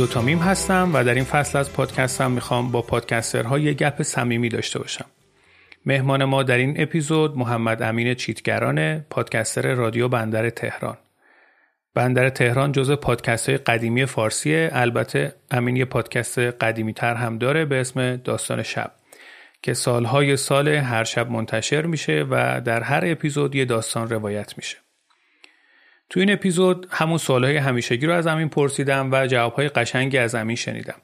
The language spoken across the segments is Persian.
من دوتامیم هستم و در این فصل از پادکستم می‌خوام با پادکسترها یه گپ صمیمی داشته باشم. مهمان ما در این اپیزود محمد امین چیتگرانه پادکستر رادیو بندر تهران. بندر تهران جزء پادکست های قدیمی فارسیه البته امین یه پادکست قدیمی تر هم داره به اسم داستان شب که سالهای سال هر شب منتشر میشه و در هر اپیزود یه داستان روایت میشه. تو این اپیزود همون سوالهای همیشگی رو از امین پرسیدم و جوابهای قشنگی از امین شنیدم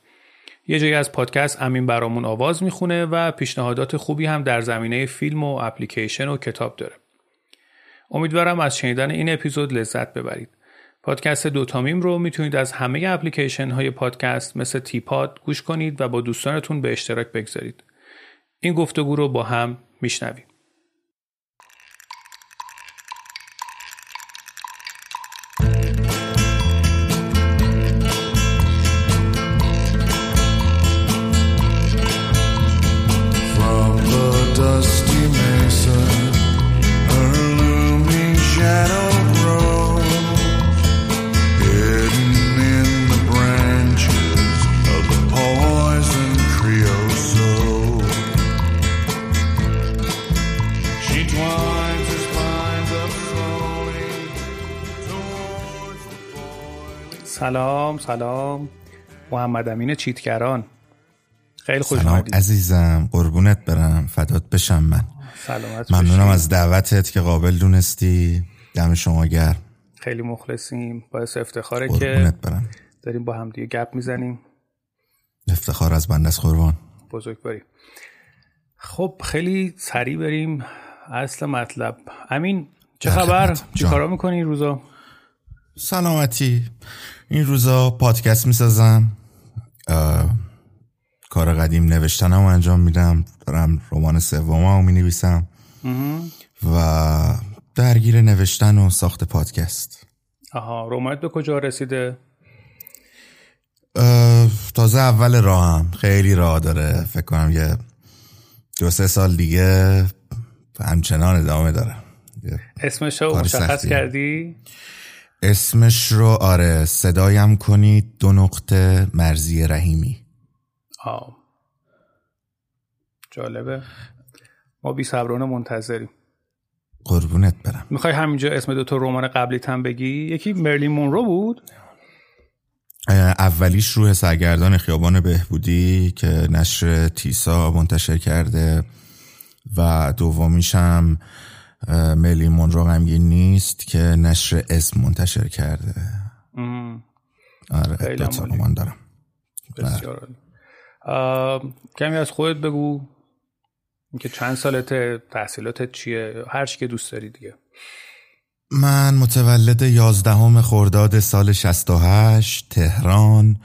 یه جایی از پادکست امین برامون آواز می‌خونه و پیشنهادات خوبی هم در زمینه فیلم و اپلیکیشن و کتاب داره امیدوارم از شنیدن این اپیزود لذت ببرید پادکست دوتامیم رو می‌تونید از همه اپلیکیشن های پادکست مثل تیپاد گوش کنید و با دوستانتون به اشتراک بگذارید. این گفتگو رو با هم میشنویم. سلام. محمد امین چیتگران. خیلی خوش سلام عزیزم قربونت برم. فدات بشم من. سلامت ممنونم از دعوتت که قابل دونستی. دم شما گرم. خیلی مخلصیم. باعث افتخاره که برم. داریم با هم دیگه گپ می‌زنیم. افتخار از بنده از قربان. بزرگواری. خب خیلی سریع بریم. اصل مطلب. امین چه خبر؟ چی کارا می‌کنی روزا؟ سلامتی. این روزا پادکست می‌سازم. کار قدیم نوشتنم انجام میدم. دارم رمان سومم می نویسم و درگیر نوشتن و ساخت پادکست. آها رمانت به کجا رسیده؟ تازه اول راهم. خیلی راه داره. فکر کنم یه دو سه سال دیگه همچنان ادامه داره. اسمش رو مشخص کردی؟ اسمش رو آره صدایم کنید دو نقطه مرزی رحیمی. آه. جالبه. ما بی صبرانه منتظریم. قربونت برم. می‌خوای همینجا اسم دو تا رمان قبلی تم بگی؟ یکی مرلین مونرو بود. اولیش روح سرگردان خیابان بهبودی که نشر تیسا منتشر کرده و دومیشم ملی مونرو غمگین نیست که نشر اسم منتشر کرده. آره دو رمان دارم. بسیار کمی از خودت بگو. که چند سالت تحصیلاتت چیه؟ هر چی که دوست داری دیگه. من متولد یازدهم خرداد سال 68 تهران.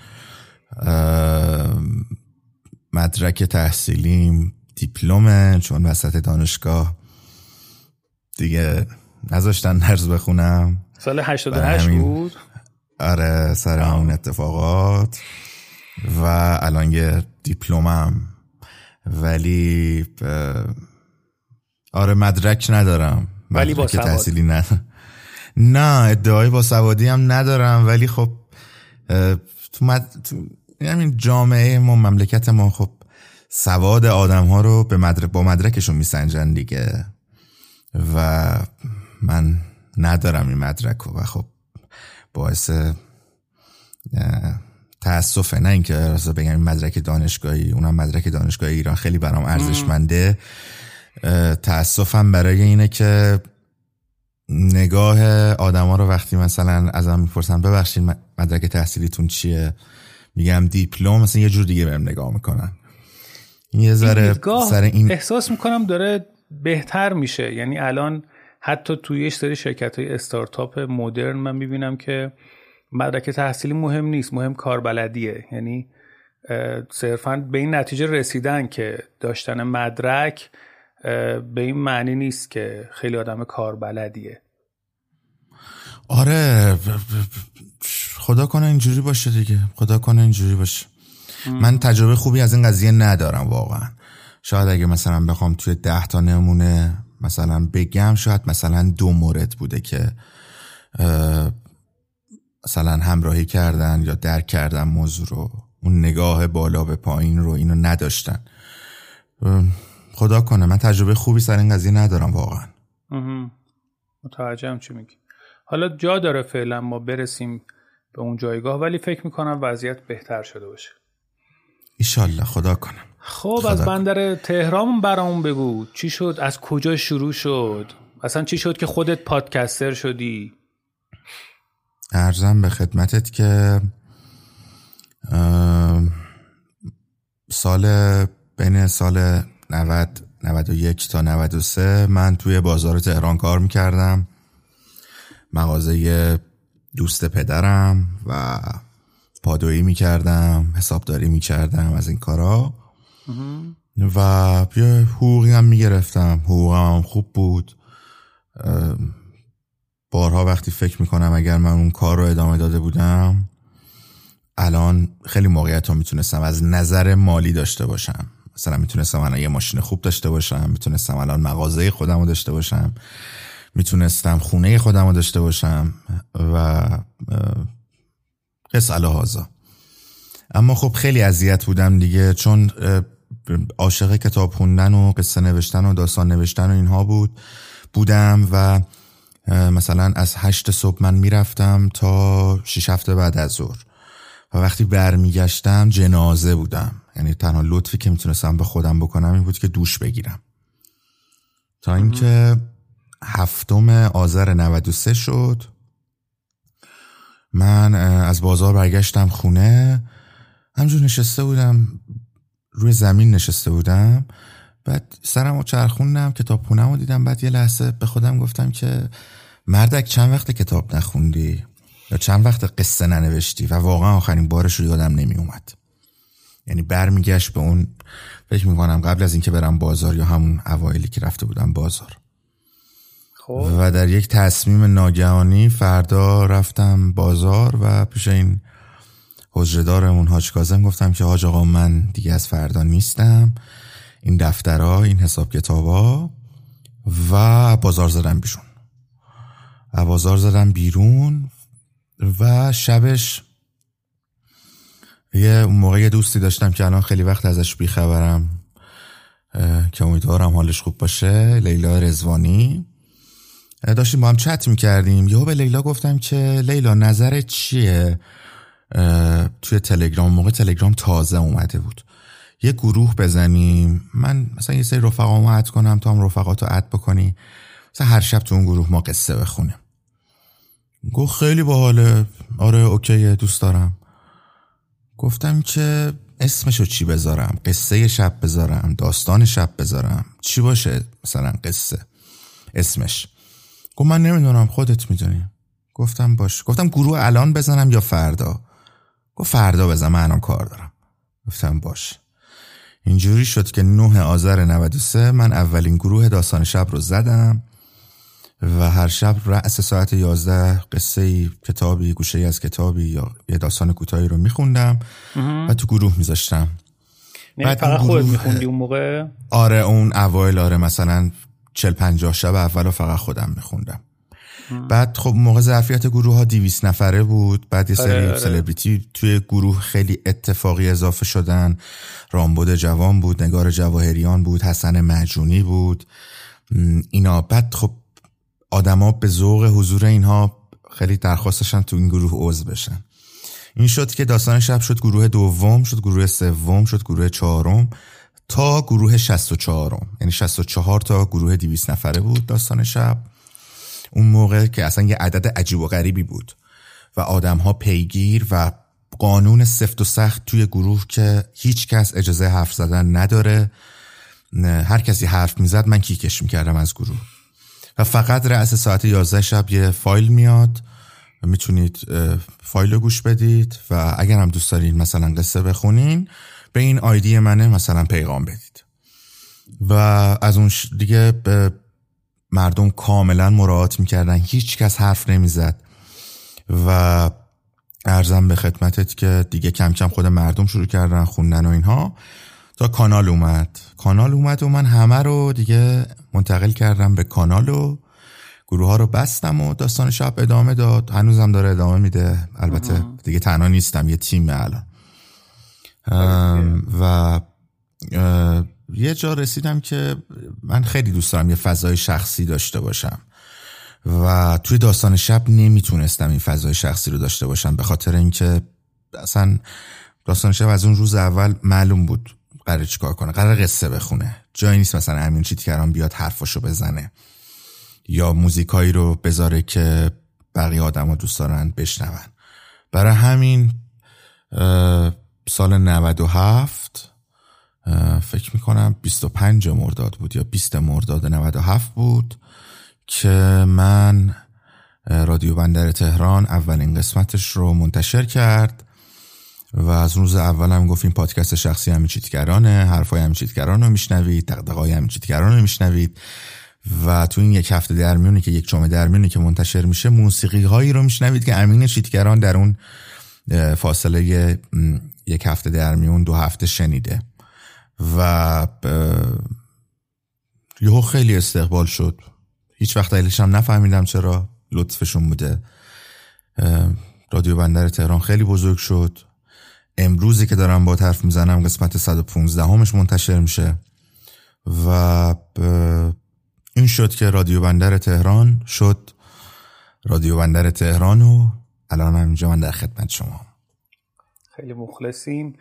مدرک تحصیلیم دیپلمه چون وسط دانشگاه دیگه نذاشتن درس بخونم. سال 88 بود؟ آره سر همون اتفاقات. و الان یه دیپلمم. ولی آره مدرک ندارم. ولی با تحصیلی نه نه ادعای با سوادی هم ندارم. ولی خب تو, مد... تو... یعنی جامعه ما مملکت ما خب سواد آدم ها رو به مدرک با مدرکشون میسنجن دیگه. و من ندارم این مدرک و خب باعث تاسفه نه اینکه راستا بگم این مدرک دانشگاهی اونم مدرک دانشگاهی ایران خیلی برام ارزشمنده. تاسفم برای اینه که نگاه آدما رو وقتی مثلا ازم می‌پرسن ببخشید مدرک تحصیلیتون چیه؟ میگم دیپلم. مثلا یه جور دیگه بهم نگاه می‌کنن. یه ذره سر این احساس می‌کنم داره بهتر میشه. یعنی الان حتی توی یه سری شرکت های استارتاپ مدرن من می‌بینم که مدرک تحصیلی مهم نیست مهم کاربلدیه. یعنی صرفا به این نتیجه رسیدن که داشتن مدرک به این معنی نیست که خیلی آدم کاربلدیه. آره خدا کنه اینجوری باشه دیگه. خدا کنه اینجوری باشه. من تجربه خوبی از این قضیه ندارم واقعا. شاید اگه مثلا بخوام توی ده تا نمونه مثلا بگم شاید مثلا دو مورد بوده که مثلا همراهی کردن یا درک کردن موضوع رو اون نگاه بالا به پایین رو اینو نداشتن. خدا کنه من تجربه خوبی سر این قضیه ندارم واقعا. متوجهم چی میگی. حالا جا داره فعلا ما برسیم به اون جایگاه ولی فکر می‌کنم وضعیت بهتر شده باشه. ایشالله خدا کنم خب از بندر تهران برامون بگو چی شد؟ از کجا شروع شد؟ اصلا چی شد که خودت پادکستر شدی؟ ارزم به خدمتت که سال بین سال 90 91 تا 93 من توی بازار تهران کار می‌کردم. مغازه دوست پدرم و پادویی می‌کردم حسابداری می‌کردم از این کارا. و یه حقوقی هم می‌گرفتم. حقوقم خوب بود. بارها وقتی فکر می‌کنم اگر من اون کار رو ادامه داده بودم الان خیلی موقعیت ها می‌تونستم از نظر مالی داشته باشم. مثلا می‌تونستم الان یه ماشین خوب داشته باشم می‌تونستم الان مغازه خودم رو داشته باشم می‌تونستم خونه خودم رو داشته باشم و قصه هازا اما خب خیلی اذیت بودم دیگه چون عاشق کتاب خوندن و قصه نوشتن و داستان نوشتن و اینها بود. بودم و مثلا از هشت صبح من می‌رفتم تا شیش هفته بعد از ظهر. و وقتی برمیگشتم جنازه بودم. یعنی تنها لطفی که می‌تونستم به خودم بکنم این بود که دوش بگیرم. تا اینکه هفتم آذر 93 شد. من از بازار برگشتم خونه. همجور نشسته بودم روی زمین نشسته بودم. بعد سرم و چرخوندم کتاب خونم و دیدم. بعد یه لحظه به خودم گفتم که مردک چند وقت کتاب نخوندی؟ یا چند وقت قصه ننوشتی؟ و واقعا آخرین بارش رو یادم نمی اومد یعنی برمیگشت به اون فکر می‌کنم قبل از اینکه برم بازار یا همون اوایلی که رفته بودم بازار. خب. و در یک تصمیم ناگهانی فردا رفتم بازار و پیش این حجردارمون حاج کازم گفتم که حاج آقا من دیگه از فردا نیستم. این دفترها این حساب کتابا و بازار زدم بیرون. و بازار زدم بیرون و شبش یه اون موقع یه دوستی داشتم که الان خیلی وقت ازش بیخبرم که امیدوارم حالش خوب باشه لیلا رزوانی داشتیم با هم چت می‌کردیم. یهو به لیلا گفتم که لیلا نظرت چیه؟ توی تلگرام موقع تلگرام تازه اومده بود. یه گروه بزنیم. من مثلا یه سری رفقامو عد کنم تا هم رفقاتو عد بکنی. مثلا هر شب تو اون گروه ما قصه بخونیم. گفت خیلی باحاله. آره اوکیه دوست دارم. گفتم که اسمشو چی بذارم؟ قصه شب بذارم؟ داستان شب بذارم؟ چی باشه مثلا قصه؟ اسمش. گفت من نمی‌دونم خودت می‌دونی. گفتم باش. گفتم گروه الان بزنم یا فردا؟ گفت فردا بزن من الان کار دارم. گفتم باش. اینجوری شد که 9 آذر 93 من اولین گروه داستان شب رو زدم و هر شب رأس ساعت 11 قصه کتابی گوشه ای از کتابی یا یه داستان کوتاهی رو میخوندم و تو گروه میذاشتم. بعد فقط خود میخوندی اون موقع؟ آره اون اوایل آره مثلا 40 50 شب اول فقط خودم میخوندم. بعد خب موقع ظرفیت گروه ها دیویس نفره بود. بعد یه سری آره، سلبریتی توی گروه خیلی اتفاقی اضافه شدن. رامبد جوان بود نگار جواهریان بود حسن مجونی بود. اینا. بعد خب آدما به ذوق حضور اینها خیلی درخواستشن تو این گروه عضو بشن. این شد که داستان شب شد گروه دوم شد گروه سوم شد گروه چهارم. تا گروه 64 یعنی 64 تا گروه 200 نفره بود داستان شب. اون موقع که اصلا یه عدد عجیب و غریبی بود و آدم ها پیگیر و قانون سفت و سخت توی گروه که هیچ کس اجازه حرف زدن نداره. هر کسی حرف می‌زد من کیکش می‌کردم از گروه. و فقط رأس ساعت 11 شب یه فایل میاد. می‌تونید فایل رو گوش بدید و اگر هم دوست دارید مثلا قصه بخونین به این آیدی منه مثلا پیغام بدید. و از اون دیگه به مردم کاملا مراعات می‌کردن. هیچ کس حرف نمی‌زد. و ارزم به خدمتت که دیگه کم کم خود مردم شروع کردن خوندن و اینها. تا کانال اومد. کانال اومد و من همه رو دیگه منتقل کردم به کانال و گروه ها رو بستم و داستان شب ادامه داد. هنوزم داره ادامه میده. البته دیگه تنها نیستم. یه تیم الان. و یه جا رسیدم که من خیلی دوست دارم یه فضای شخصی داشته باشم. و توی داستان شب نمی‌تونستم این فضای شخصی رو داشته باشم به خاطر اینکه اصلا داستان شب از اون روز اول معلوم بود قرار چیکار کنه قرار قصه بخونه. جایی نیست مثلا امین چیتکران بیاد حرفاشو بزنه یا موزیکایی رو بذاره که بقیه آدم دوست دارن بشنون. برای همین سال 97 فکر می‌کنم 25 مرداد بود یا 20 مرداد 97 بود که من رادیو بندر تهران اولین قسمتش رو منتشر کرد و از روز اول هم گفت این پادکست شخصی همین چیتگرانه حرفای همین چیتگران رو میشنوید دقدقای همین چیتگران رو میشنوید و تو این یک هفته در میونی که یک جمعه در میونی که منتشر میشه موسیقی هایی رو میشنوید که امین چیتگران در اون فاصله یک هفته در میون دو هفته شنیده. و یهو خیلی استقبال شد. هیچ وقت دلیلش هم نفهمیدم چرا. لطفشون بوده. رادیو بندر تهران خیلی بزرگ شد. امروزی که دارم با حرف می‌زنم قسمت 115 همش منتشر میشه. و این شد که رادیو بندر تهران شد. رادیو بندر تهران و الان هم اینجا من در خدمت شما. خیلی مخلصیم.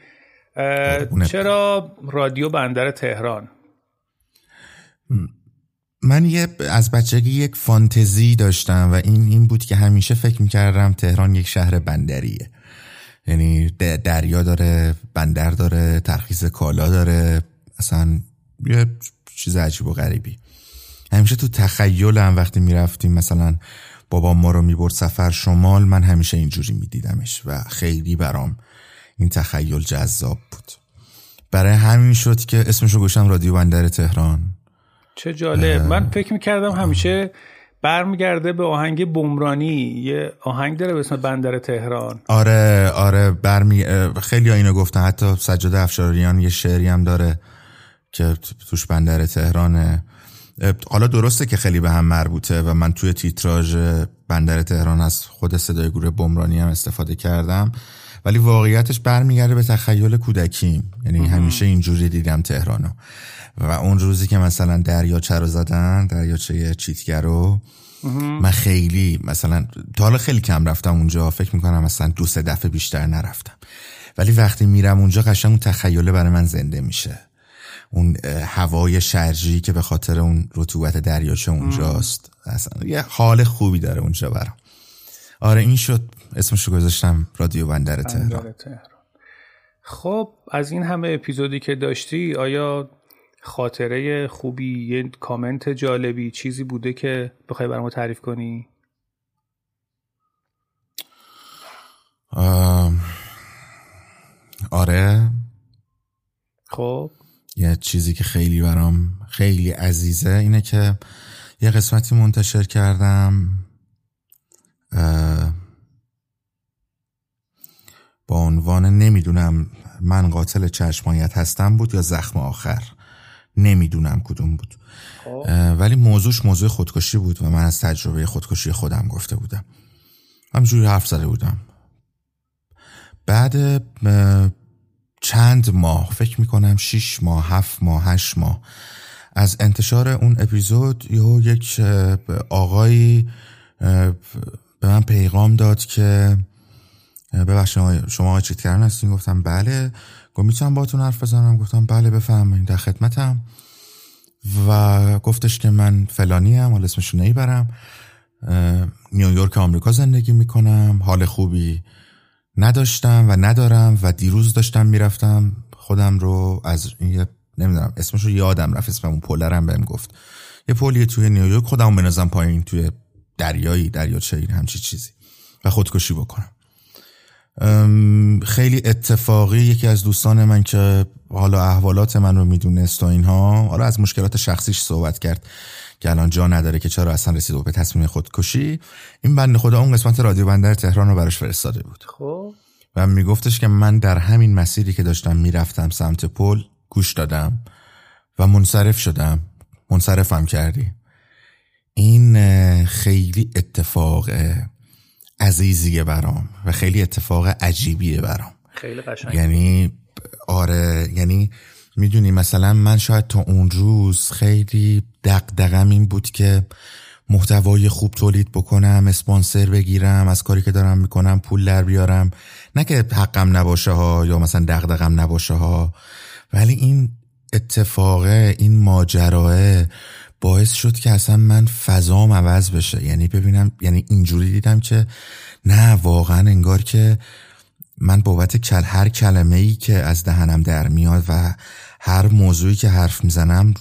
چرا رادیو بندر تهران؟ من یه از بچگی یک فانتزی داشتم و این این بود که همیشه فکر می‌کردم تهران یک شهر بندریه. یعنی دریا داره بندر داره ترخیص کالا داره اصلا یه چیز عجیب و غریبی. همیشه تو تخیلم وقتی می‌رفتیم مثلا بابا ما رو می‌برد سفر شمال من همیشه اینجوری میدیدمش و خیلی برام این تخیل جذاب بود. برای همین شد که اسمشو گوشم رادیو بندر تهران. چه جالب. من فکر می‌کردم همیشه برمیگرده به آهنگ بمرانی. یه آهنگ داره به اسم بندر تهران. آره آره برمی خیلی اینو گفتن. حتی سجاده افشاریان یه شعری هم داره که توش بندر تهرانه. حالا درسته که خیلی به هم مربوطه و من توی تیتراژ بندر تهران از خود صدای گروه بمرانی هم استفاده کردم. ولی واقعیتش برمیگرده به تخیل کودکیم. یعنی همیشه اینجوری دیدم تهرانو و اون روزی که مثلا دریاچه رو زدن دریاچه چیتگر رو من خیلی مثلا تا حالا خیلی کم رفتم اونجا. فکر می‌کنم مثلا دو سه دفعه بیشتر نرفتم. ولی وقتی میرم اونجا قشنگ اون تخیله برای من زنده میشه. اون هوای شرجی که به خاطر اون رطوبت دریاچه اونجاست. اصلا یه حال خوبی داره اونجا برام. آره این شد اسمشو گذاشتم رادیو بندر تهران. خب از این همه اپیزودی که داشتی آیا خاطره خوبی یه کامنت جالبی چیزی بوده که بخوای برام تعریف کنی؟ آره. خب. یه چیزی که خیلی برام خیلی عزیزه اینه که یه قسمتی منتشر کردم با عنوان نمی‌دونم من قاتل چشمایت هستم بود یا زخم آخر. نمی‌دونم کدوم بود. خب. ولی موضوعش موضوع خودکشی بود و من از تجربه خودکشی خودم گفته بودم. همجوری حرف زده بودم. بعد چند ماه فکر می‌کنم شیش ماه هفت ماه هشت ماه از انتشار اون اپیزود یه یک آقایی به من پیغام داد که ببخشید شما آقای چیت کردن هستین؟ گفتم بله. گفت می‌تونم باتون حرف بزنم؟ گفتم بله بفهمین در خدمتم. و گفتش که من فلانی هم حال اسمشو نیبرم نیویورک آمریکا زندگی می‌کنم. حال خوبی نداشتم و ندارم و دیروز داشتم می‌رفتم. خودم رو از نمی‌دونم اسمش رو یادم رفت اسم اون پولرم بهم گفت. یه پولیه توی نیویورک خودم بنازم پایین توی دریایی دریاچه این همچی چیزی. و خودکشی بکنم. خیلی اتفاقی یکی از دوستان من که حالا احوالات من رو می‌دونست و اینها حالا از مشکلات شخصیش صحبت کرد که الان جا نداره که چرا اصلا رسید به تصمیم خودکشی. این بنده خدا اون قسمت رادیو بندر تهران رو براش فرستاده بود. خب. و میگفتش که من در همین مسیری که داشتم می‌رفتم سمت پل گوش دادم و منصرف شدم. منصرفم کردی. این خیلی اتفاق عزیزیه برام و خیلی اتفاق عجیبیه برام. خیلی قشنگ. یعنی آره یعنی می‌دونی مثلا من شاید تا اون روز خیلی دقدقم این بود که محتوای خوب تولید بکنم اسپانسر بگیرم از کاری که دارم می‌کنم پول در بیارم. نه که حقم نباشه ها یا مثلا دقدقم نباشه ها ولی این اتفاقه این ماجراه باعث شد که اصلا من فضام عوض بشه. یعنی ببینم یعنی اینجوری دیدم که نه واقعا انگار که من بابت کل هر کلمه ای که از دهنم در میاد و هر موضوعی که حرف می‌زنم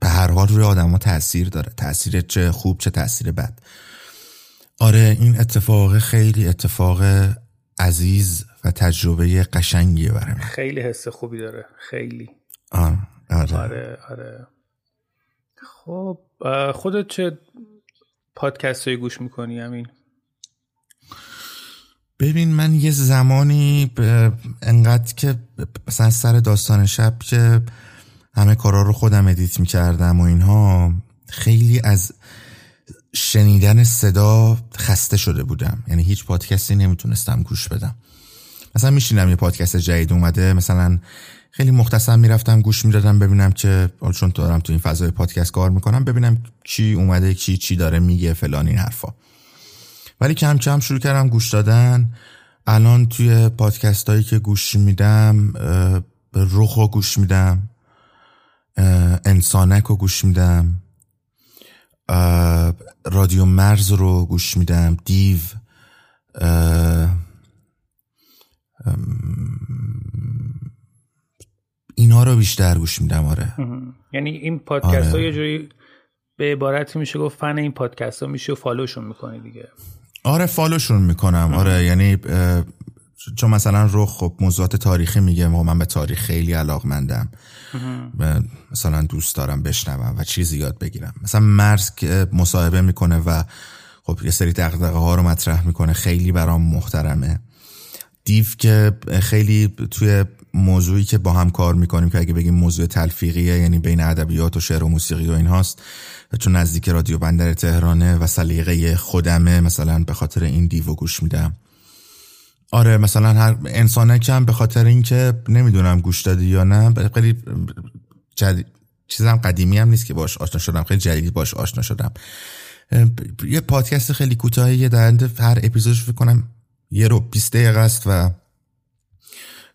به هر حال روی آدما تاثیر داره. تاثیر چه خوب چه تاثیر بد. آره این اتفاق خیلی اتفاق عزیز و تجربه قشنگیه برای من. خیلی حس خوبی داره. خیلی. آره آره. آره, آره. خب خودت چه پادکست هایی گوش می‌کنی همین ببین من یه زمانی انقدر که مثلا سر داستان شب که همه کارا رو خودم ادیت می‌کردم و اینها خیلی از شنیدن صدا خسته شده بودم. یعنی هیچ پادکستی نمی‌تونستم گوش بدم. مثلا میشینم یه پادکست جدید اومده مثلا خیلی مختصر می‌رفتم گوش می‌دادم ببینم که چون دارم تو این فضای پادکست کار می‌کنم ببینم کی اومده کی چی داره میگه فلان این حرفا. ولی کم کم شروع کردم گوش دادن. الان توی پادکست هایی که گوش میدم به روخو گوش میدم انسانک رو گوش میدم رادیو مرز رو گوش میدم دیو اینا رو بیشتر گوش میدم آره. یعنی این پادکست ها آره. یه جوری به عبارتی میشه گفت فن این پادکست ها میشه و فالوشون می‌کنی دیگه. آره فالوشون می‌کنم آره. یعنی چون مثلا رو خب موضوعات تاریخی میگه و من به تاریخ خیلی علاقمندم. مثلا دوست دارم بشنوم و چیزی یاد بگیرم. مثلا مرز که مصاحبه می‌کنه و خب یه سری دقدقه ها رو مطرح می‌کنه خیلی برام محترمه. دیو که خیلی توی موضوعی که با هم کار می‌کنیم که اگه بگیم موضوع تلفیقیه یعنی بین ادبیات و شعر و موسیقی و این هاست چون نزدیک رادیو بندر تهرانه و سلیقه خودمه مثلا به خاطر این دیو گوش میدم. آره مثلا هر انسانه کم به خاطر اینکه نمی‌دونم گوش دادی یا نه خیلی جدید چیزم قدیمی هم نیست که باش آشنا شدم خیلی جدید باش آشنا شدم. یه پادکست خیلی کوتاهی در هر اپیزودش فکر کنم یه رو 20 دقیقه است و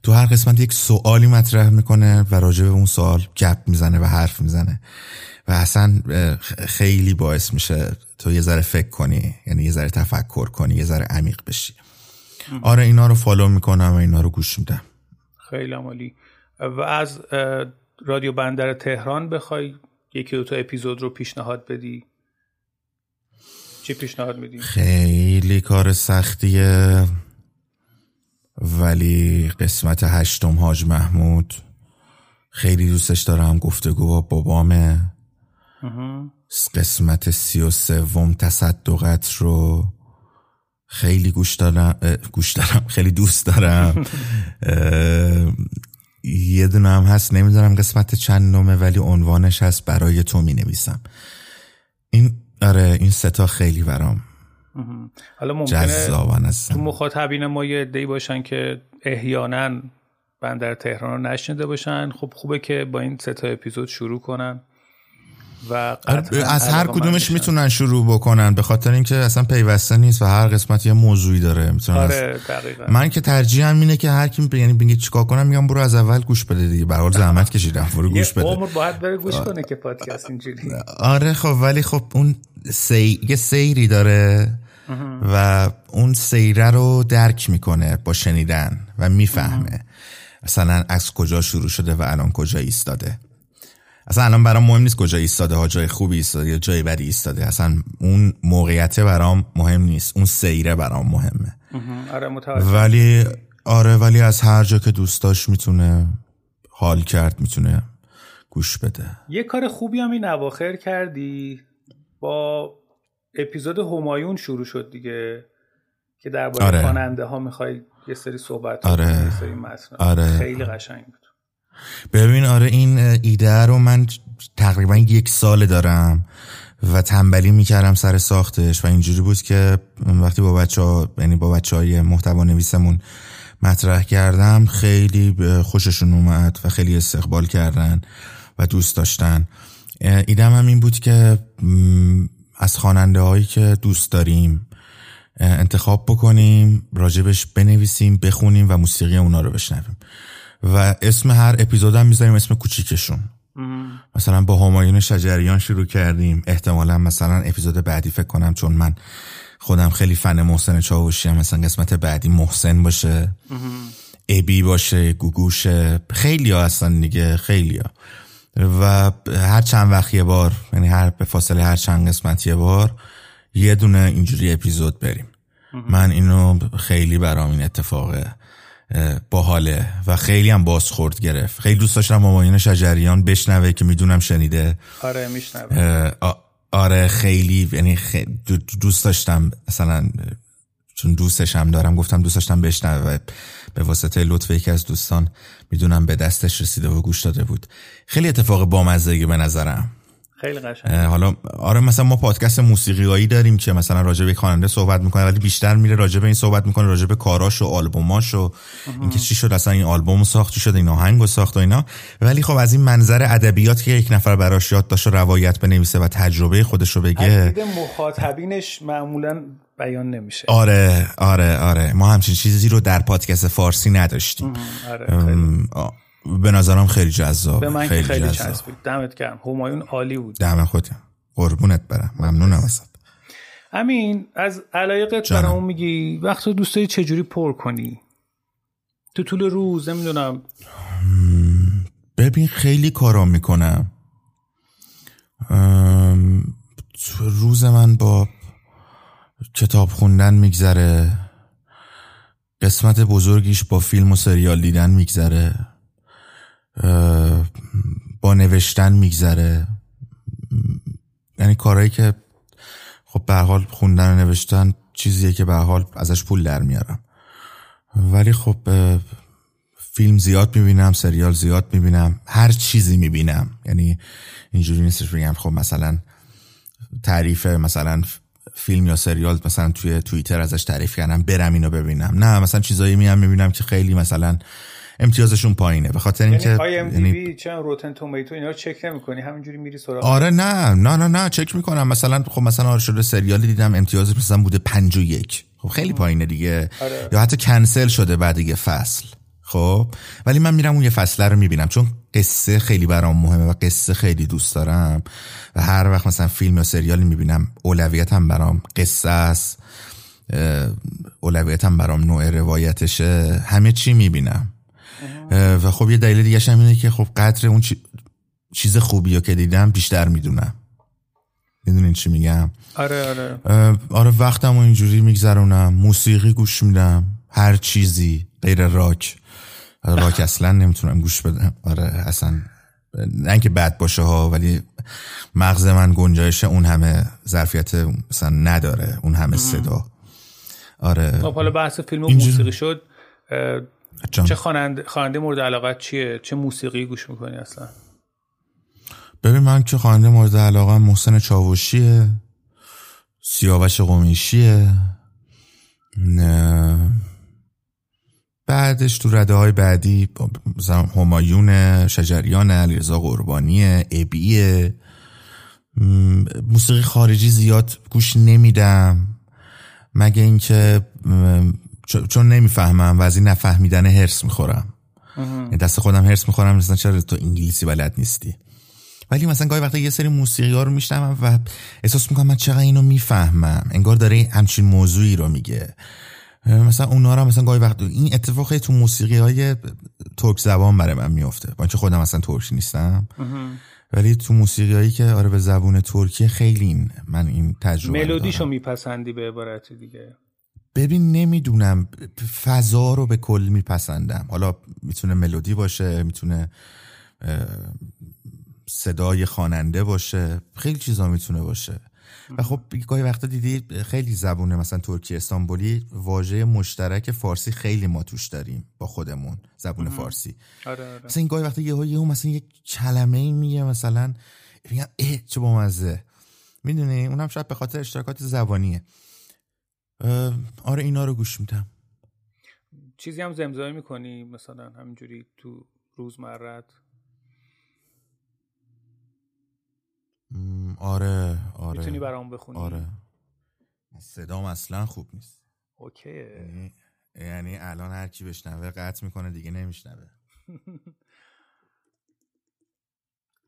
تو هر قسمت یک سوالی مطرح می‌کنه و راجع به اون سوال گپ می‌زنه و حرف می‌زنه. و اصلا خیلی باعث میشه تو یه ذره فکر کنی یعنی یه ذره تفکر کنی یه ذره عمیق بشی. آره اینا رو فالو می‌کنم و اینا رو گوش میدم. خیلی عمالی و از رادیو بندر تهران بخوای یکی دو تا اپیزود رو پیشنهاد بدی؟ چی پیشنهاد میدی؟ خیلی کار سختیه. ولی قسمت هشتم حاج محمود خیلی دوستش دارم گفتگو با بابامه. قسمت سی و سوم تصدقت رو خیلی گوش دارم گوش دارم خیلی دوست دارم. یه دونه هم هست نمی‌دونم قسمت چند نومه ولی عنوانش هست برای تو می نویسم این آره این ستا خیلی برام حالا ممکنه تو مخاطبین ما یه دی باشن که احیانا بندر تهران رو نشنده باشن. خب خوبه که با این ستا اپیزود شروع کنن. و از هر کدومش می‌تونن شروع بکنن به خاطر اینکه اصلا پیوسته نیست و هر قسمت یه موضوعی داره آره من که ترجیحم اینه که هر کی یعنی بگه چیکار کنم میگم برو از اول گوش بده دیگه. به حال زحمت کشیدم برو گوش بده. عمر باید بره گوش کنه که پادکست اینجوری. آره خب ولی خب اون سی... یه سیری داره و اون سیره رو درک می‌کنه با شنیدن و می‌فهمه. مثلا از کجا شروع شده و الان کجا ایستاده. اصلا الان برام مهم نیست کجا ایستاده ها جای خوبی ایستاده یا جای بدی ایستاده. اصلا اون موقعیت برام مهم نیست. اون سیره برام مهمه. آره ولی آره ولی از هر جا که دوست داشت می‌تونه حال کرد می‌تونه گوش بده. یه کار خوبی هم این اواخر کردی. با اپیزود همایون شروع شد دیگه که درباره آره. خواننده ها می‌خوای یه سری صحبت آره. یه سری آره. خیلی قشنگ بود. ببین آره این ایده رو من تقریبا یک سال دارم و تنبلی می‌کردم سر ساختش و اینجوری بود که وقتی با بچه ها یعنی با بچه های محتوا نویسمون مطرح کردم خیلی خوششون اومد و خیلی استقبال کردن و دوست داشتن. ایدم هم این بود که از خواننده هایی که دوست داریم انتخاب بکنیم راجبش بنویسیم بخونیم و موسیقی اونا رو بشنویم. و اسم هر اپیزودم می‌ذاریم اسم کوچیکشون. مثلا با همایون شجریان شروع کردیم. احتمالا مثلا اپیزود بعدی فکر کنم چون من خودم خیلی فن محسن چاوشی هم مثلا قسمت بعدی محسن باشه. ابی باشه گوگوشه. خیلی ها هستن دیگه خیلی ها و هر چند وقت یه بار یعنی هر به فاصله هر چند قسمت یه بار یه دونه اینجوری اپیزود بریم. من اینو خیلی برام این اتفاق باحاله و خیلی هم بازخورد گرفت. خیلی دوست داشتم مامایون شجریان بشنوه که می‌دونم شنیده. آره میشنوه. آره خیلی یعنی دوست داشتم مثلا چون دوستش هم دارم گفتم دوست داشتم بشنوه و به واسطه لطف یکی از دوستان می‌دونم به دستش رسیده و گوش داده بود. خیلی اتفاق بامزه به نظرم. خیلی قشنگ. حالا آره مثلا ما پادکست موسیقیایی داریم که مثلا راجع به خواننده صحبت می‌کنه ولی بیشتر میره راجع به این صحبت می‌کنه راجع به کاراش و آلبوماش و اینکه چی شد اصلا این آلبوم ساخت چی شد این آهنگو ساخت و اینا. ولی خب از این منظر ادبیات که یک نفر براش یاد داشت روایت بنویسه و تجربه خودش رو بگه. مخاطبینش معمولا بیان نمیشه. آره آره آره. ما همچین چیزی رو در پادکست فارسی نداشتیم. آره به نظرم خیلی جذاب به من خیلی, خیلی چسبید دمت گرم. همایون عالی بود. دم خودم. قربونت برم. ممنونم ازت. امین از علایقت برام میگی وقت دوست داری چجوری پر کنی؟ تو طول روز نمی‌دونم. ببین خیلی کارا می‌کنم. روز من با کتاب خوندن میگذره. قسمت بزرگیش با فیلم و سریال دیدن میگذره. با نوشتن میگذره. یعنی کارهایی که خب به حال خوندن و نوشتن چیزیه که به حال ازش پول در میارم. ولی خب فیلم زیاد می‌بینم سریال زیاد می‌بینم هر چیزی می‌بینم. یعنی اینجوری نیستش بگم خب مثلا تعریف مثلا فیلم یا سریال مثلا توی توییتر ازش تعریف کردم برم اینو ببینم. نه مثلا چیزایی میام می‌بینم که خیلی مثلا امتیازشون پایینه. به خاطر اینکه یعنی چون روتن تومیتو اینا رو چک نمی‌کنی؟ همینجوری میری سراغ آره نه. نه نه نه. چک می‌کنم. مثلا خب مثلا آره شده سریالی دیدم. امتیازش مثلا بوده 5 و 1 خب خیلی پایینه دیگه. آره. یا حتی کنسل شده بعد دیگه فصل. خب؟ ولی من میرم اون یه فصله رو می‌بینم. چون قصه خیلی برام مهمه و قصه خیلی دوست دارم. و هر وقت مثلا فیلم یا سریالی می‌بینم اولویتم برام قصه است. اولویتم برام نوع روایتشه. همه چی می‌بینم. و خب یه دلیل دیگه هم اینه که خب قدر اون چیز خوبی که دیدم بیشتر می‌دونم. می‌دونین چی میگم؟ آره آره. آره وقتم و اینجوری میگذرونم موسیقی گوش میدم هر چیزی غیر راک. راک اصلا نمی‌تونم گوش بدم. آره اصلا نه اینکه بد باشه ها ولی مغز من گنجایش اون همه ظرفیت مثلا نداره اون همه صدا. آره. خب حالا بحث فیلم و موسیقی شد چه خواننده خواننده مورد علاقت چیه؟ چه موسیقی گوش می‌کنی اصلا؟ ببین من که خواننده مورد علاقه محسن چاوشیه سیاوش قمیشیه بعدش تو رده های بعدی همایون شجریان علیرضا قربانی ابیه. موسیقی خارجی زیاد گوش نمیدم. مگه اینکه چون نمی‌فهمم و از این نفهمیدن هرس می‌خورم. یعنی دست خودم هرس می‌خورم مثلا چرا تو انگلیسی بلد نیستی؟ ولی مثلا گاهی وقتا یه سری موسیقی ها رو میشنم و احساس می‌کنم من چقدر اینو می‌فهمم. انگار داره همچین موضوعی رو میگه. مثلا اونا رو مثلا گاهی وقت این اتفاقی تو موسیقی های ترک زبان برای من میفته با اینکه خودم اصلا ترکی نیستم. ولی تو موسیقی هایی که آره به زبون ترکی خیلی من این تجربه ملودیشو میپسندی به عبارت دیگه. ببین نمی‌دونم. فضا رو به کل میپسندم. حالا می‌تونه ملودی باشه می‌تونه صدای خواننده باشه خیلی چیزا می‌تونه باشه. و خب گاهی وقتا دیدی خیلی زبونه مثلا ترکی استانبولی واژه مشترک فارسی خیلی ما توش داریم با خودمون زبون فارسی. آره آره. مثلا این گاهی وقتا یه یه مثلا یک کلمه میگه مثلا میگم اه چه با مزه می‌دونی؟ اونم شاید به خاطر اشتراکات زبانیه. آره اینا رو گوش میدم. چیزی هم زمزمه می‌کنی؟ مثلا همینجوری تو روزمرت؟ آره آره. می‌تونی برام بخونی؟ آره. صدام اصلا خوب نیست. اوکی یعنی, یعنی الان هر کی بشنوه قطع می‌کنه دیگه نمیشنوه.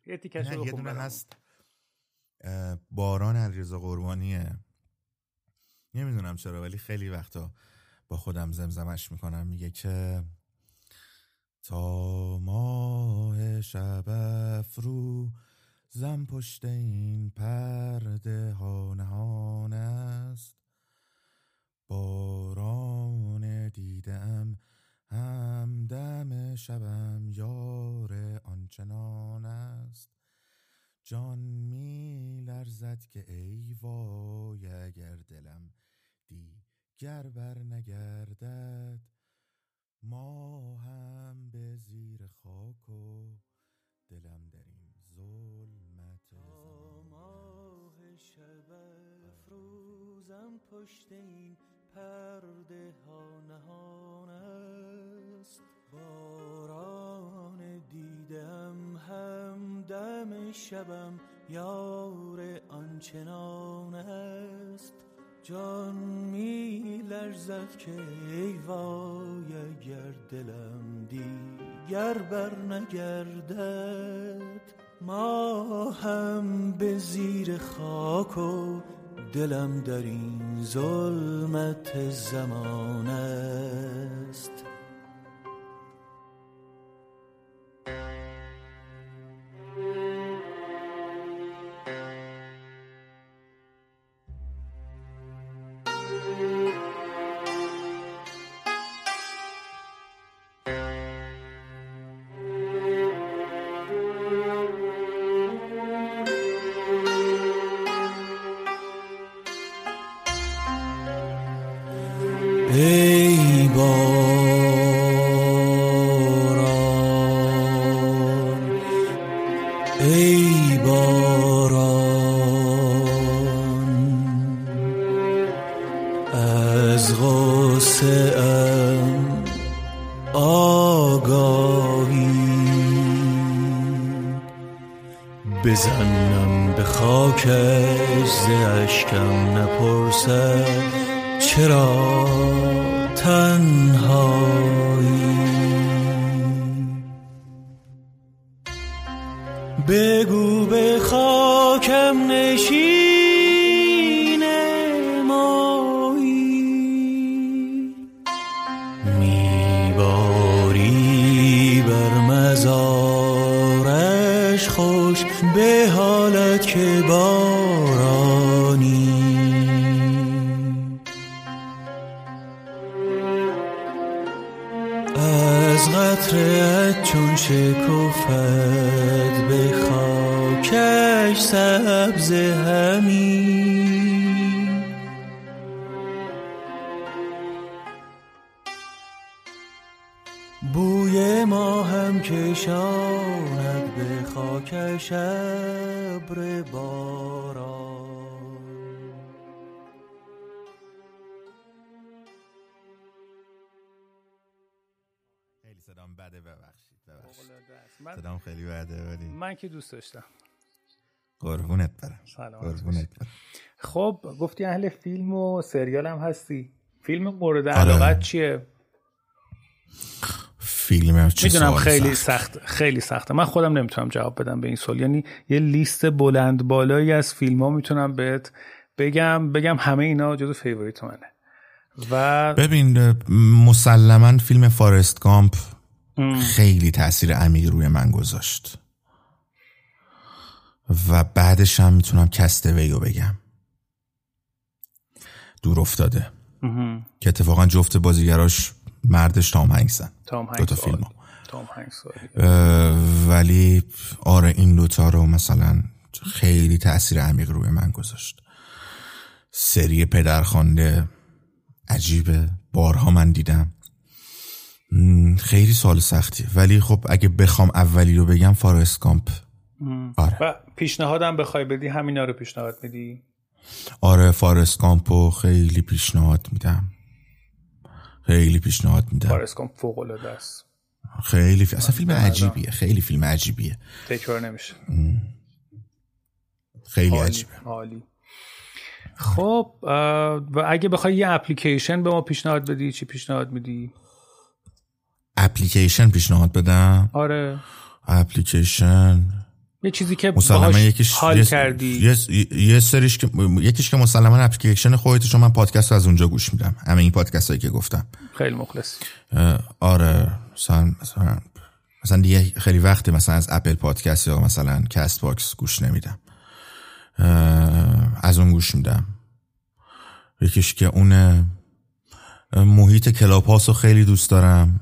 یه دونه هست. باران علیرضا قربانیه. نمی‌دونم چرا ولی خیلی وقتا با خودم زمزمش می‌کنم. میگه که تا ماه شب افرو زم پشت این پرده ها نهان است. باران دیدم همدم شبم یار آنچنان است. جان می لرزد که ای وای اگر دلم دیگر بر نگردد ما هم به زیر خاک و دلم در این ظلمت ماه شب افروزم پشت این پرده ها نهان است. باران هم دم شبم یار آنچنان است. جان می لرزد که ای وای اگر دلم دیگر بر نگردد ما هم به زیر خاک و دلم در این ظلمت زمان است. آگاهی. بزنم به خاکش ز اشکم نپرسد چرا تنهایی. بگو به خاکم نشین. خیلی بده ولی من که دوست داشتم. قربونت برم. قربونت برم. خب گفتی اهل فیلم و سریال هم هستی. فیلم مورد آره. علاقت چیه؟ فیلم چه می‌دونم خیلی سخت. خیلی سخته. من خودم نمی‌تونم جواب بدم به این سوال. یعنی یه لیست بلند بالایی از فیلم ها می‌تونم بهت بگم. بگم همه اینا جزو favorite منه. و ببین مسلما فیلم فارست گامپ خیلی تاثیر عمیقی روی من گذاشت. و بعدش هم می‌تونم کستوی رو بگم. دور افتاده. که اتفاقا جفت بازیگراش مردش تام هنگسن دوتا فیلم ولی آره این دوتا رو مثلا خیلی تاثیر عمیق روی من گذاشت. سری پدرخوانده عجیبه. بارها من دیدم. خیلی سال سختی ولی خب اگه بخوام اولی رو بگم فارست کامپ. آره. و پیشنهادم بخوای بدی؟ همینا رو پیشنهاد میدی؟ آره فارست کامپو خیلی پیشنهاد میدم. خیلی پیشنهاد میدم. فارست کامپ فوق العاده است. خیلی فی... اصلا فیلم عجیبیه. خیلی فیلم عجیبیه. تکرار نمیشه. خیلی عالی عجیبه. عالی. خب و اگه بخوای یه اپلیکیشن به ما پیشنهاد بدی چی پیشنهاد میدی؟ اپلیکیشن پیشنهاد بدم؟ آره. اپلیکیشن. یه چیزی که مسلما یکیش حال یه, کردی. یه, یه سریش که یکیش که مسلما اپلیکیشن خودت چون من پادکست رو از اونجا گوش میدم. همه این پادکست هایی که گفتم. خیلی مخلص آره مثلا مثلا مثلا دیگه خیلی وقتی مثلا از اپل پادکست یا مثلا کست باکس گوش نمیدم. از اون گوش میدم. یکیش که اون محیط کلاپاس رو خیلی دوست دارم.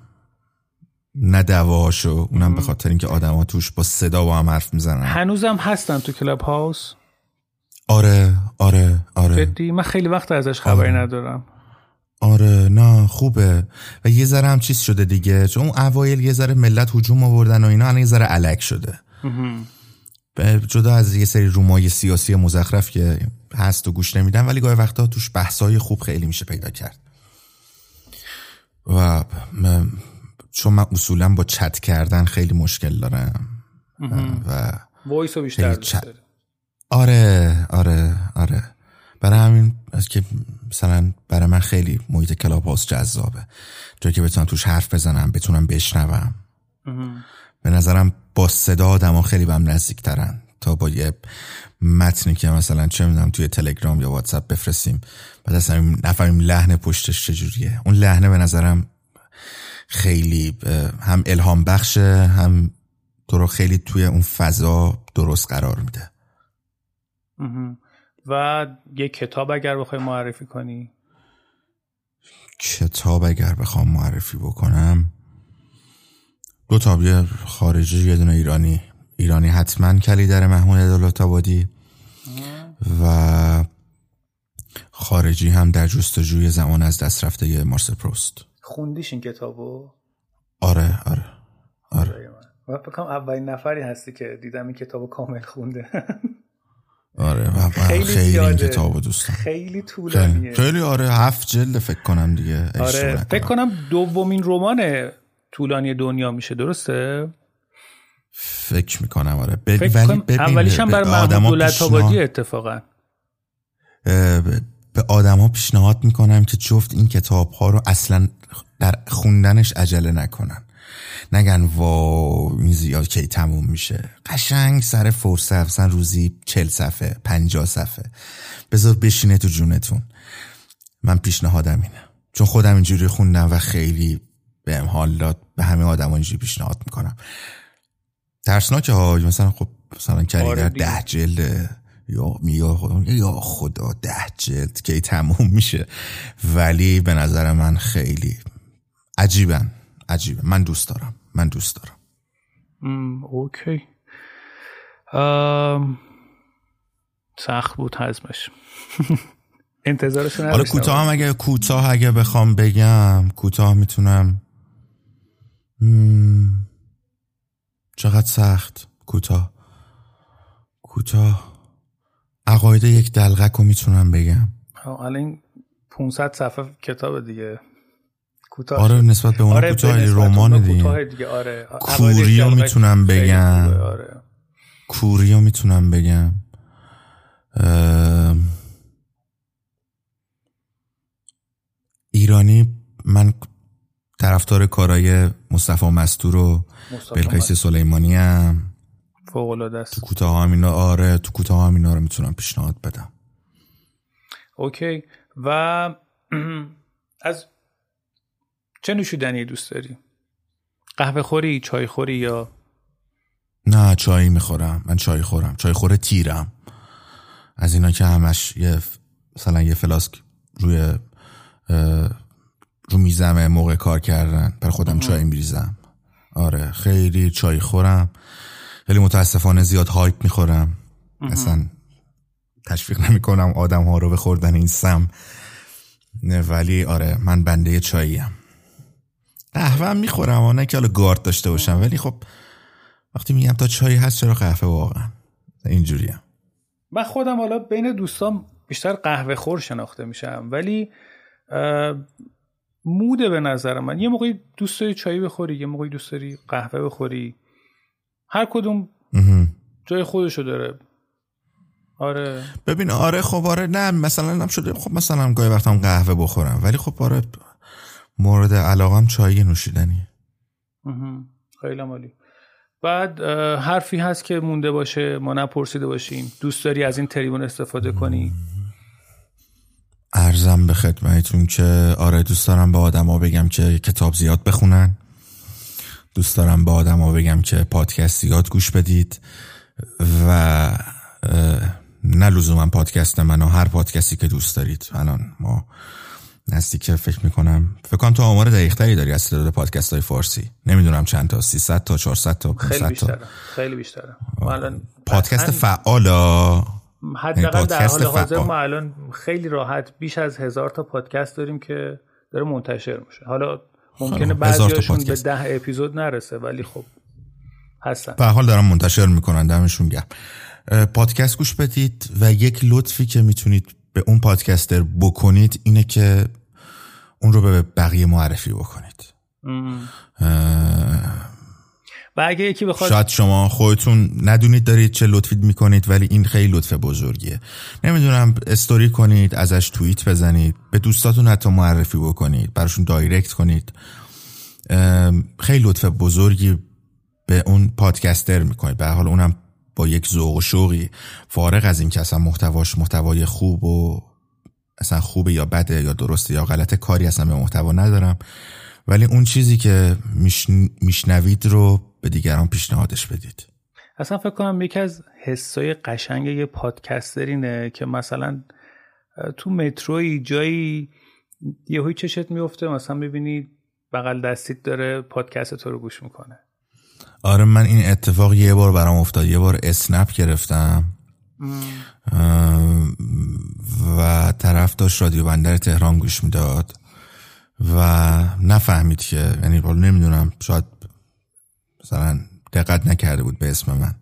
نه دواشو اونم به خاطر اینکه آدما توش با صدا با هم حرف می‌زنن. هنوزم هستن تو کلاب هاوس آره آره آره. جدی؟ من خیلی وقت ازش خبری ندارم. آره نه خوبه. و یه ذره هم چیز شده دیگه. چون اون اوایل یه ذره ملت هجوم آوردن و اینا الان یه ذره علک شده. به- جدا از یه سری رومای سیاسی مزخرف که هست و گوش نمیدن ولی گاهی وقتا توش بحثای خوب خیلی میشه پیدا کرد. و چون من اصولا با چت کردن خیلی مشکل دارم. و وایس رو بیشتر خیلی دوست چ- داری. آره آره آره. برای همین از که مثلا برای من خیلی محیط کلاب هاوس جذابه. جایی که بتونم توش حرف بزنم بتونم بشنوم. به نظرم با صدا آدم خیلی به هم نزدیک ترن تا با یه متنی که مثلا چه می‌دونم توی تلگرام یا واتساپ بفرستیم بعد اصلا نفهمیم لحن پشتش چجوریه. اون لحنه به نظرم خیلی هم الهام بخشه هم تو رو خیلی توی اون فضا درست قرار میده. و یه کتاب اگر بخوای معرفی کنی؟ کتاب اگر بخوام معرفی بکنم. دو تا یه خارجی یه دونه ایرانی. ایرانی حتما کلیدر محمود دولت آبادی و خارجی هم در جستجوی زمان از دست رفته مارسل پروست. خوندیش این کتابو؟ آره آره آره. و بکنم اولین نفری هستی که دیدم این کتابو کامل خونده. آره و من خیلی خیلی, این زیاده. کتاب رو دوستم خیلی طولانیه. خیلی آره هفت جلد فکر کنم دیگه آره فکر. کنم دومین رمان طولانی دنیا میشه درسته؟ فکر می‌کنم آره. ب- فکر ولی ببین اولیش هم بر محمود دولت آبادی اتفاقا. به آدما پیشنهاد می‌کنم که جفت این کتاب ها رو اصلا در خوندنش عجله نکنن. نگن وا این زیاد کی تموم میشه. قشنگ سر فرصت مثلا روزی چل صفحه پنجاه صفحه. بذار بشینه تو جونتون. من پیشنهادم اینه. چون خودم اینجوری خوندم و خیلی بهم حال داد به همه آدما اینجوری پیشنهاد می‌کنم. ترسناکه ها مثلا خب مثلا کلیدر آره. ده جلده. یا یا خدا یا خدا ده جلد کی تموم میشه. ولی به نظر من خیلی عجیبن. عجیبه. من دوست دارم. من دوست دارم. م، اوکی. ام، سخت بود حزمش. انتظارش حالا کوتاه هم اگه کوتاه اگه بخوام بگم کوتاه می‌تونم مم، چقدر سخت. کوتاه. کوتاه. عقاید یک دلغک رو می‌تونم بگم. الان این 500 صفحه کتاب دیگه. کوتاه آره. نسبت به اون آره کوتاه رمان دیگه. دیگه آره. کوری رو اولش می‌تونم بگم. آره. کوری رو می‌تونم بگم. ایرانی من طرفدار کارای مصطفی مستور و بلقیس. سلیمانی هم فوق العاده است کوتاه هم اینا آره تو کوتاه هم اینا رو می‌تونم پیشنهاد بدم. اوکی. و از چه نوشیدنی دوست داری؟ قهوه خوری چای خوری یا؟ نه چای می‌خورم. من چای خورم. چای خوره تیرم. از اینا که همش یه مثلا یه فلاسک روی رو میزمه موقع کار کردن بر خودم چای میریزم. آره خیلی چای خورم. خیلی متاسفانه زیاد هایپ می‌خورم. اصلا تشویق نمی‌کنم آدم ها رو به خوردن این سم. نه ولی آره من بنده چاییم. قهوه هم می‌خورم نه که حالا گارد داشته باشم ولی خب وقتی میگم تا چایی هست چرا قهوه واقعا؟ اینجوری هم. من خودم حالا بین دوستان بیشتر قهوه خور شناخته میشم ولی موده به نظر من. یه موقعی دوست داری چای بخوری یه موقعی دوست داری قهوه بخوری. هر کدوم جای خودشو داره. آره. ببین آره خب آره نه مثلا هم شده. خب مثلا گاهی وقتم قهوه بخورم. ولی خب آره مورد علاقم چای نوشیدنی. خیلی مالی بعد حرفی هست که مونده باشه. ما نپرسیده باشیم. دوست داری از این تریبون استفاده کنی؟ ارزم به خدمتون که آره دوست دارم به آدما بگم که کتاب زیاد بخونن. دوست دارم به آدما بگم که پادکست زیاد گوش بدید و نه لزوما پادکست منو هر پادکستی که دوست دارید. الان ما که فکر می‌کنم فکر کنم تو آمار دقیقتری داری از تعداد پادکست های فارسی. نمی‌دونم چند تا 300 تا 400 تا 500 تا. خیلی بیشتره. پادکست فعالا. حداقل در حال حاضر ما الان خیلی راحت بیش از هزار تا پادکست داریم که داره منتشر میشه. حالا ممکنه بعضیاشون به ده اپیزود نرسه ولی خب هستن. به حال دارم منتشر می‌کنن دمشون گرم. پادکست گوش بدید و یک لطفی که می‌تونید به اون پادکستر بکنید اینه که اون رو به بقیه معرفی بکنید. و اگه یکی بخواد شاید شما خودتون ندونید دارید چه لطفی می‌کنید ولی این خیلی لطف بزرگیه. نمی‌دونم استوری کنید ازش توییت بزنید به دوستاتون حتی معرفی بکنید براشون دایرکت کنید. خیلی لطف بزرگی به اون پادکستر می‌کنید. به حال اونم با یک ذوق و شوقی. فارغ از این که اصلا محتواش محتوای خوب و اصلا خوبه یا بده یا درسته یا غلطه کاری اصلا به محتوا ندارم. ولی اون چیزی که میشنوید رو به دیگران پیشنهادش بدید. اصلا فکر کنم یکی از حسای قشنگ یه پادکسترینه که مثلا تو متروی جایی یهوی چشت میفته مثلا می‌بینی بغل دستیت داره پادکست تو رو گوش می‌کنه. آره من این اتفاق یه بار برام افتاد. یه بار اسنپ گرفتم. و طرف داشت رادیو بندر تهران گوش می‌داد. و نفهمید که یعنی نمی‌دونم شاید مثلا دقت نکرده بود به اسم من.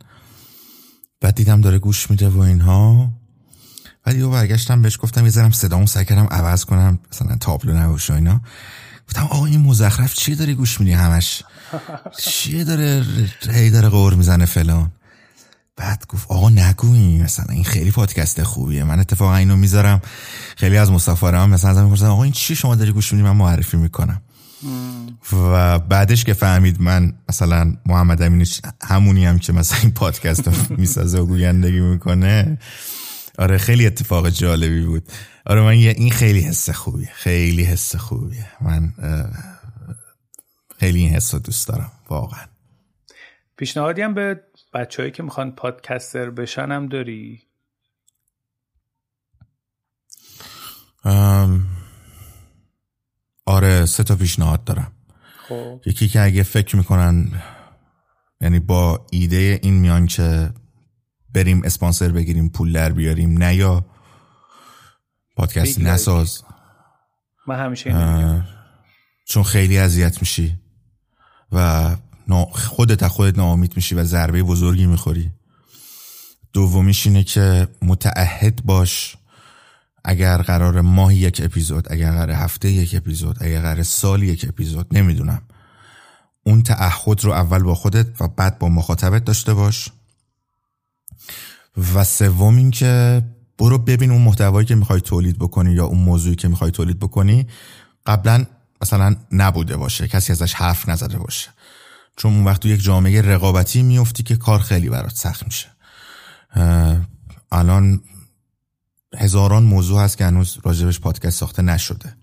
بعد دیدم داره گوش میده و اینها. بعد یه برگشتم بهش گفتم یه ذرم صدامو سعی کردم عوض کنم مثلا تابلو نباشه اینا. گفتم آقا این مزخرف چی داری گوش میدی همش؟ چیه داره هی داره قور می‌زنه فلان؟ بعد گفت آقا نگویی مثلا این خیلی پادکست خوبیه من اتفاقا اینو می‌ذارم. خیلی از مسافرام مثلا ازم می‌پرسن آقا این چی شما داری گوش میدی؟ من معرفی می‌کنم. و بعدش که فهمید من مثلا محمد امین همونی هم که مثلا این پادکست رو می‌سازه و گویندگی می‌کنه. آره خیلی اتفاق جالبی بود. آره من این خیلی حس خوبیه. خیلی حس خوبیه. من خیلی این حس رو دوست دارم واقعا. پیشنهادی هم به بچههایی که می‌خوان پادکستر بشن هم داری؟ آره سه تا پیشنهاد دارم. خب. یکی که اگه فکر می‌کنن یعنی با ایده این میان که بریم اسپانسر بگیریم پول در بیاریم نه یا پادکست نساز. من همیشه چون خیلی اذیت میشی و خودت خودت ناامید میشی و ضربه بزرگی می‌خوری. دومیش اینه که متعهد باش. اگر قرار ماهی یک اپیزود اگر قرار هفته یک اپیزود اگر قرار سال یک اپیزود نمی‌دونم. اون تعهد رو اول با خودت و بعد با مخاطبت داشته باش. و سوم این که برو ببین اون محتوایی که می‌خوای تولید بکنی یا اون موضوعی که می‌خوای تولید بکنی قبلا مثلا نبوده باشه کسی ازش حرف نزده باشه. چون اون وقت تو یک جامعه رقابتی میفتی که کار خیلی برات سخت میشه. الان هزاران موضوع هست که هنوز راجبش پادکست ساخته نشده.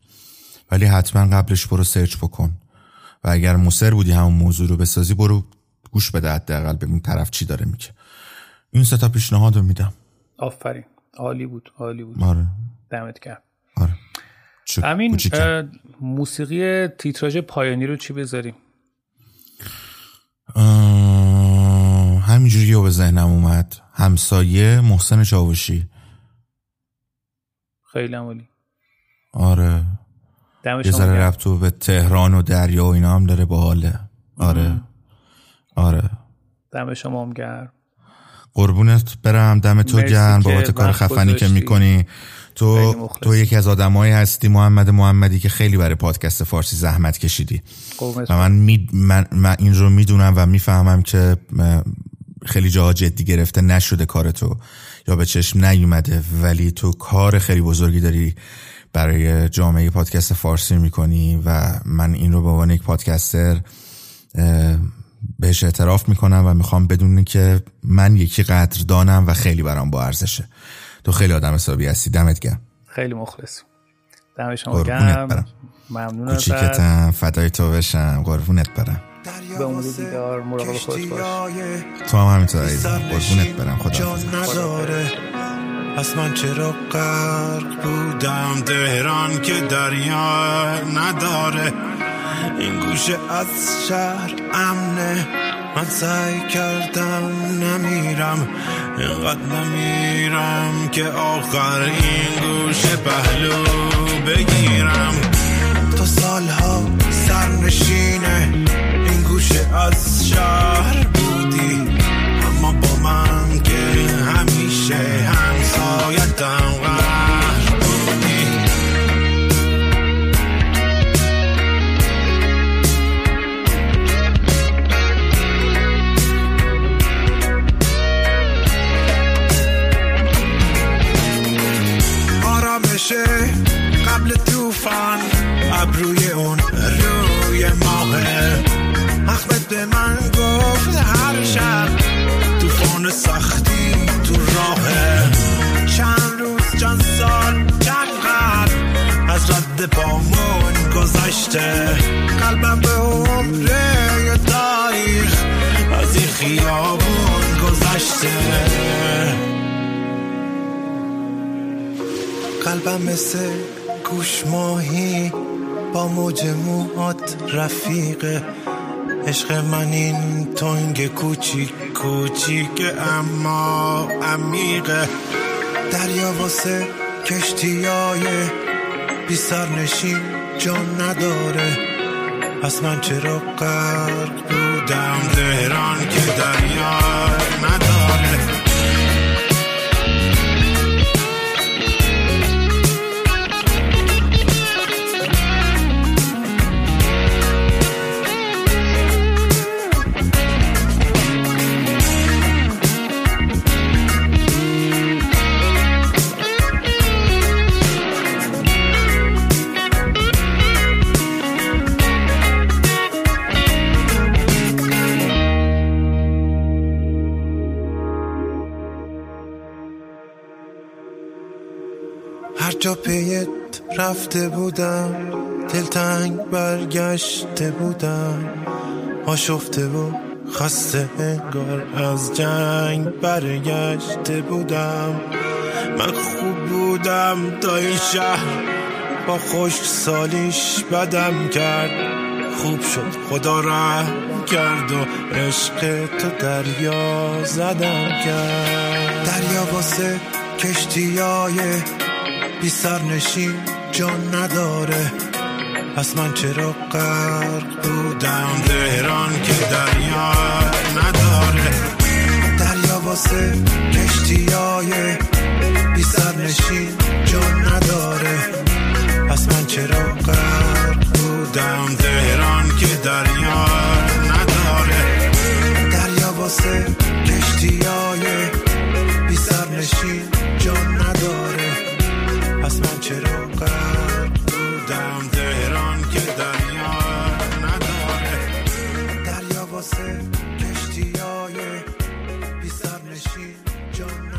ولی حتما قبلش برو سرچ بکن. و اگر مصر بودی همون موضوع رو بسازی برو گوش بده حداقل ببین طرف چی داره میگه. این سه تا پیشنهاد رو میدم. آفرین. عالی بود عالی بود. آره. دمت گرم. آره. همین موسیقی تیتراژ پایانی رو چی بذاریم؟ همینجوری به ذهنم اومد. همسایه محسن چاوشی. خیلی عمالی آره. یه ذره ربطو به تهران و دریا و اینا هم داره باحاله. آره. آره. دم شما هم گرم. قربونت برم. دم تو گرم. بابت کار خفنی که. می‌کنی. تو. تو یکی از آدمایی هستی محمد محمدی که خیلی برای پادکست فارسی زحمت کشیدی. و من, می من, من این رو می‌دونم و می‌فهمم که خیلی جاها جدی گرفته نشده کار تو. یا به چشم نیومده ولی تو کار خیلی بزرگی داری برای جامعه پادکست فارسی می‌کنی و من این رو به عنوان یک پادکستر بهش اعتراف می‌کنم و می‌خوام بدونی که من یکی قدردانم و خیلی برام با ارزشه. تو خیلی آدم حسابی هستی. دمت گرم. خیلی مخلص دم شما گرم. برم. ممنون ازت کوچیکتم فدای تو بشم. قربونت برم. به امید دیدار مراقب خودت باش. تو هم همینطور عزیزم قربونت برم خدا جان نداره. پس من چرا غرق بودم؟ تهران که دریا نداره. این گوشه از شهر امنه. من سعی کردم نمیرم. اینقدر نمیرم که آخر این گوشه پهلو بگیرم. تا سالها سرنشینه. از شهر بودی. اما با من که همیشه همسایتم قهر بودی. آرامشه قبل توفان ابروی اون روی ماهه احمد به من گفت هر شب توفان سختی تو راهه چند روز چند سال چند قبل از رد پامون گذشته. قلبم به عمره تاریخ از این خیابون گذشته. قلبم مثل گوش ماهی با موج موهات رفیقه. عشق من این تنگ کوچیک کوچیک اما عمیقه دریا واسه کشتیای بی سرنشین جان نداره. پس من چرا غرق بودم؟ تهران که دریا نداره. جا پیت رفته بودم؟ دلتنگ برگشته بودم. آشفته و خسته انگار از جنگ برگشته بودم. من خوب بودم تا این شهر با خشک سالیش بدم کرد. خوب شد خدا رحم کرد و عشق تو دریا زدم کرد. دریا واسه کشتیای بی سرنشین جان نداره. پس من چرا غرق بودم؟ تهران که دریا نداره. دریا واسه کشتیای بی سرنشین جان نداره. پس من چرا غرق بودم؟ تهران که دریا نداره. دریا واسه کشتیای بی سرنشین جان نداره. پس من چرا قد بودم؟ تهران که دنیا نداره. دریا واسه کشتی های بی سرنشین جان